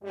Good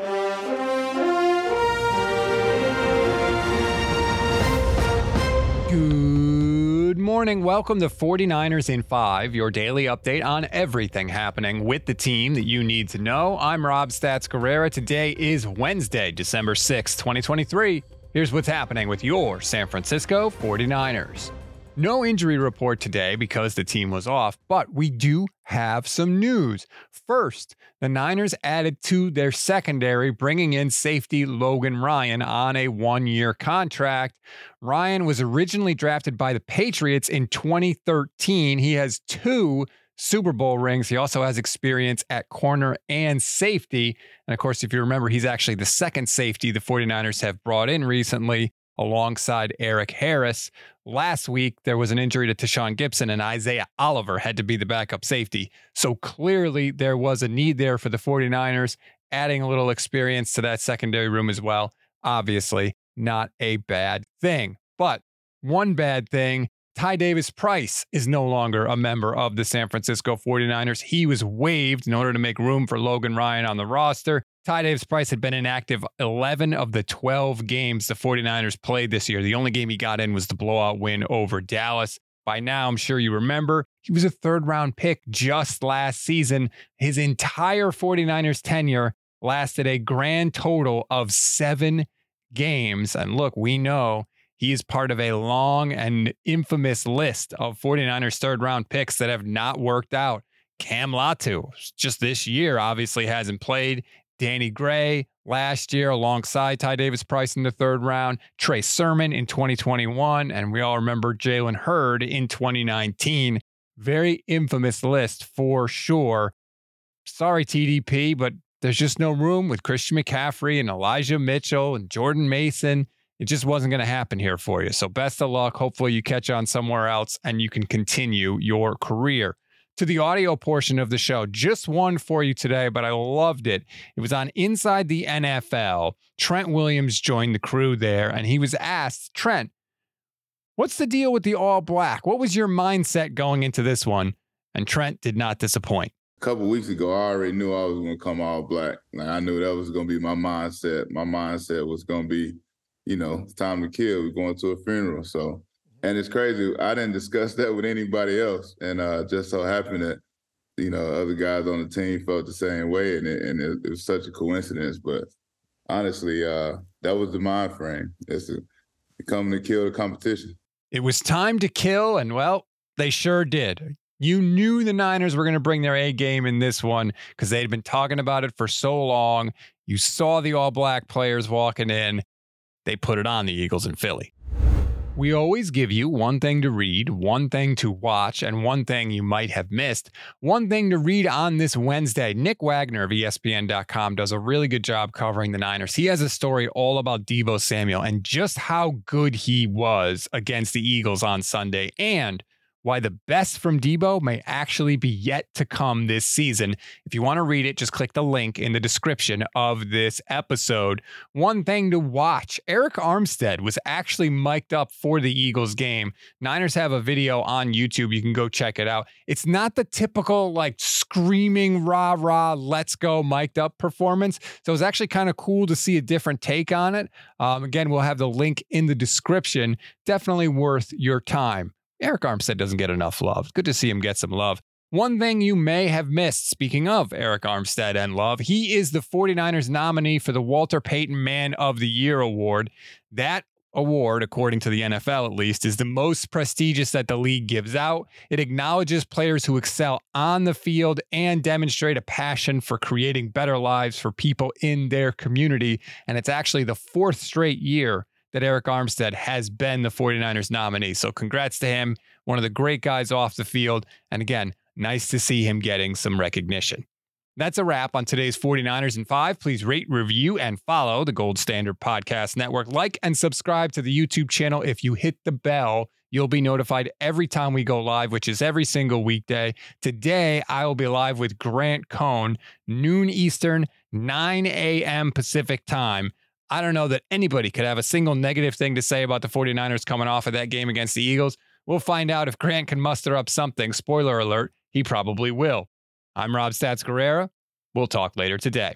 morning. Welcome to 49ers in 5, your daily update on everything happening with the team that you need to know. I'm Rob Stats Guerrera. Today is Wednesday, December 6, 2023. Here's what's happening with your San Francisco 49ers. No injury report today because the team was off, but we do have some news. First, the Niners added to their secondary, bringing in safety Logan Ryan on a one year contract. Ryan was originally drafted by the Patriots in 2013. He has two Super Bowl rings. He also has experience at corner and safety. And of course, if you remember, he's actually the second safety the 49ers have brought in recently alongside Eric Harris. Last week, there was an injury to Tashaun Gipson, and Isaiah Oliver had to be the backup safety. So clearly, there was a need there for the 49ers, adding a little experience to that secondary room as well. Obviously, not a bad thing. But one bad thing Ty Davis Price is no longer a member of the San Francisco 49ers. He was waived in order to make room for Logan Ryan on the roster. Ty Davis Price had been inactive 11 of the 12 games the 49ers played this year. The only game he got in was the blowout win over Dallas. By now, I'm sure you remember, he was a third round pick just last season. His entire 49ers tenure lasted a grand total of seven games. And look, we know he is part of a long and infamous list of 49ers third round picks that have not worked out. Cam Latu, just this year, obviously hasn't played. Danny Gray last year alongside Ty Davis Price in the third round. Trey Sermon in 2021. And we all remember Jalen Hurd in 2019. Very infamous list for sure. Sorry, TDP, but there's just no room with Christian McCaffrey and Elijah Mitchell and Jordan Mason it just wasn't going to happen here for you. So best of luck. Hopefully you catch on somewhere else and you can continue your career. To the audio portion of the show, just one for you today, but I loved it. It was on Inside the NFL. Trent Williams joined the crew there, and he was asked, Trent, what's the deal with the all black? What was your mindset going into this one? And Trent did not disappoint. A couple weeks ago, I already knew I was going to come all black. Like I knew that was going to be my mindset. My mindset was going to be you know, it's time to kill. We're going to a funeral. So, and it's crazy. I didn't discuss that with anybody else. And uh, just so happened that, you know, other guys on the team felt the same way. And it, and it, it was such a coincidence. But honestly, uh, that was the mind frame. It's a, coming to kill the competition. It was time to kill. And well, they sure did. You knew the Niners were going to bring their A game in this one because they had been talking about it for so long. You saw the all black players walking in they put it on the Eagles in Philly. We always give you one thing to read, one thing to watch, and one thing you might have missed. One thing to read on this Wednesday. Nick Wagoner of ESPN.com does a really good job covering the Niners. He has a story all about Deebo Samuel and just how good he was against the Eagles on Sunday and why the best from Deebo may actually be yet to come this season. If you want to read it, just click the link in the description of this episode. One thing to watch Arik Armstead was actually mic'd up for the Eagles game. Niners have a video on YouTube. You can go check it out. It's not the typical, like, screaming, rah, rah, let's go, mic'd up performance. So it was actually kind of cool to see a different take on it. Um, again, we'll have the link in the description. Definitely worth your time. Arik Armstead doesn't get enough love. Good to see him get some love. One thing you may have missed, speaking of Arik Armstead and Love, he is the 49ers nominee for the Walter Payton Man of the Year award. That award, according to the NFL at least, is the most prestigious that the league gives out. It acknowledges players who excel on the field and demonstrate a passion for creating better lives for people in their community. And it's actually the fourth straight year that Arik Armstead has been the 49ers nominee. So congrats to him, one of the great guys off the field. And again, nice to see him getting some recognition. That's a wrap on today's 49ers in 5. Please rate, review, and follow the Gold Standard Podcast Network. Like and subscribe to the YouTube channel. If you hit the bell, you'll be notified every time we go live, which is every single weekday. Today, I will be live with Grant Cohn, noon Eastern, 9 a.m. Pacific time. I don't know that anybody could have a single negative thing to say about the 49ers coming off of that game against the Eagles. We'll find out if Grant can muster up something. Spoiler alert, he probably will. I'm Rob Stats Guerrera. We'll talk later today.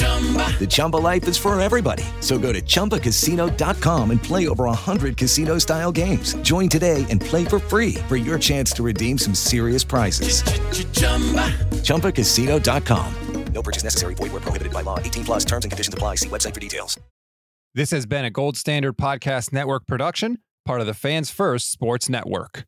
The Chumba life is for everybody. So go to ChumbaCasino.com and play over 100 casino style games. Join today and play for free for your chance to redeem some serious prizes. Ch-ch-chumba. ChumbaCasino.com. No purchase necessary. Void where prohibited by law. 18 plus terms and conditions apply. See website for details. This has been a Gold Standard Podcast Network production, part of the Fans First Sports Network.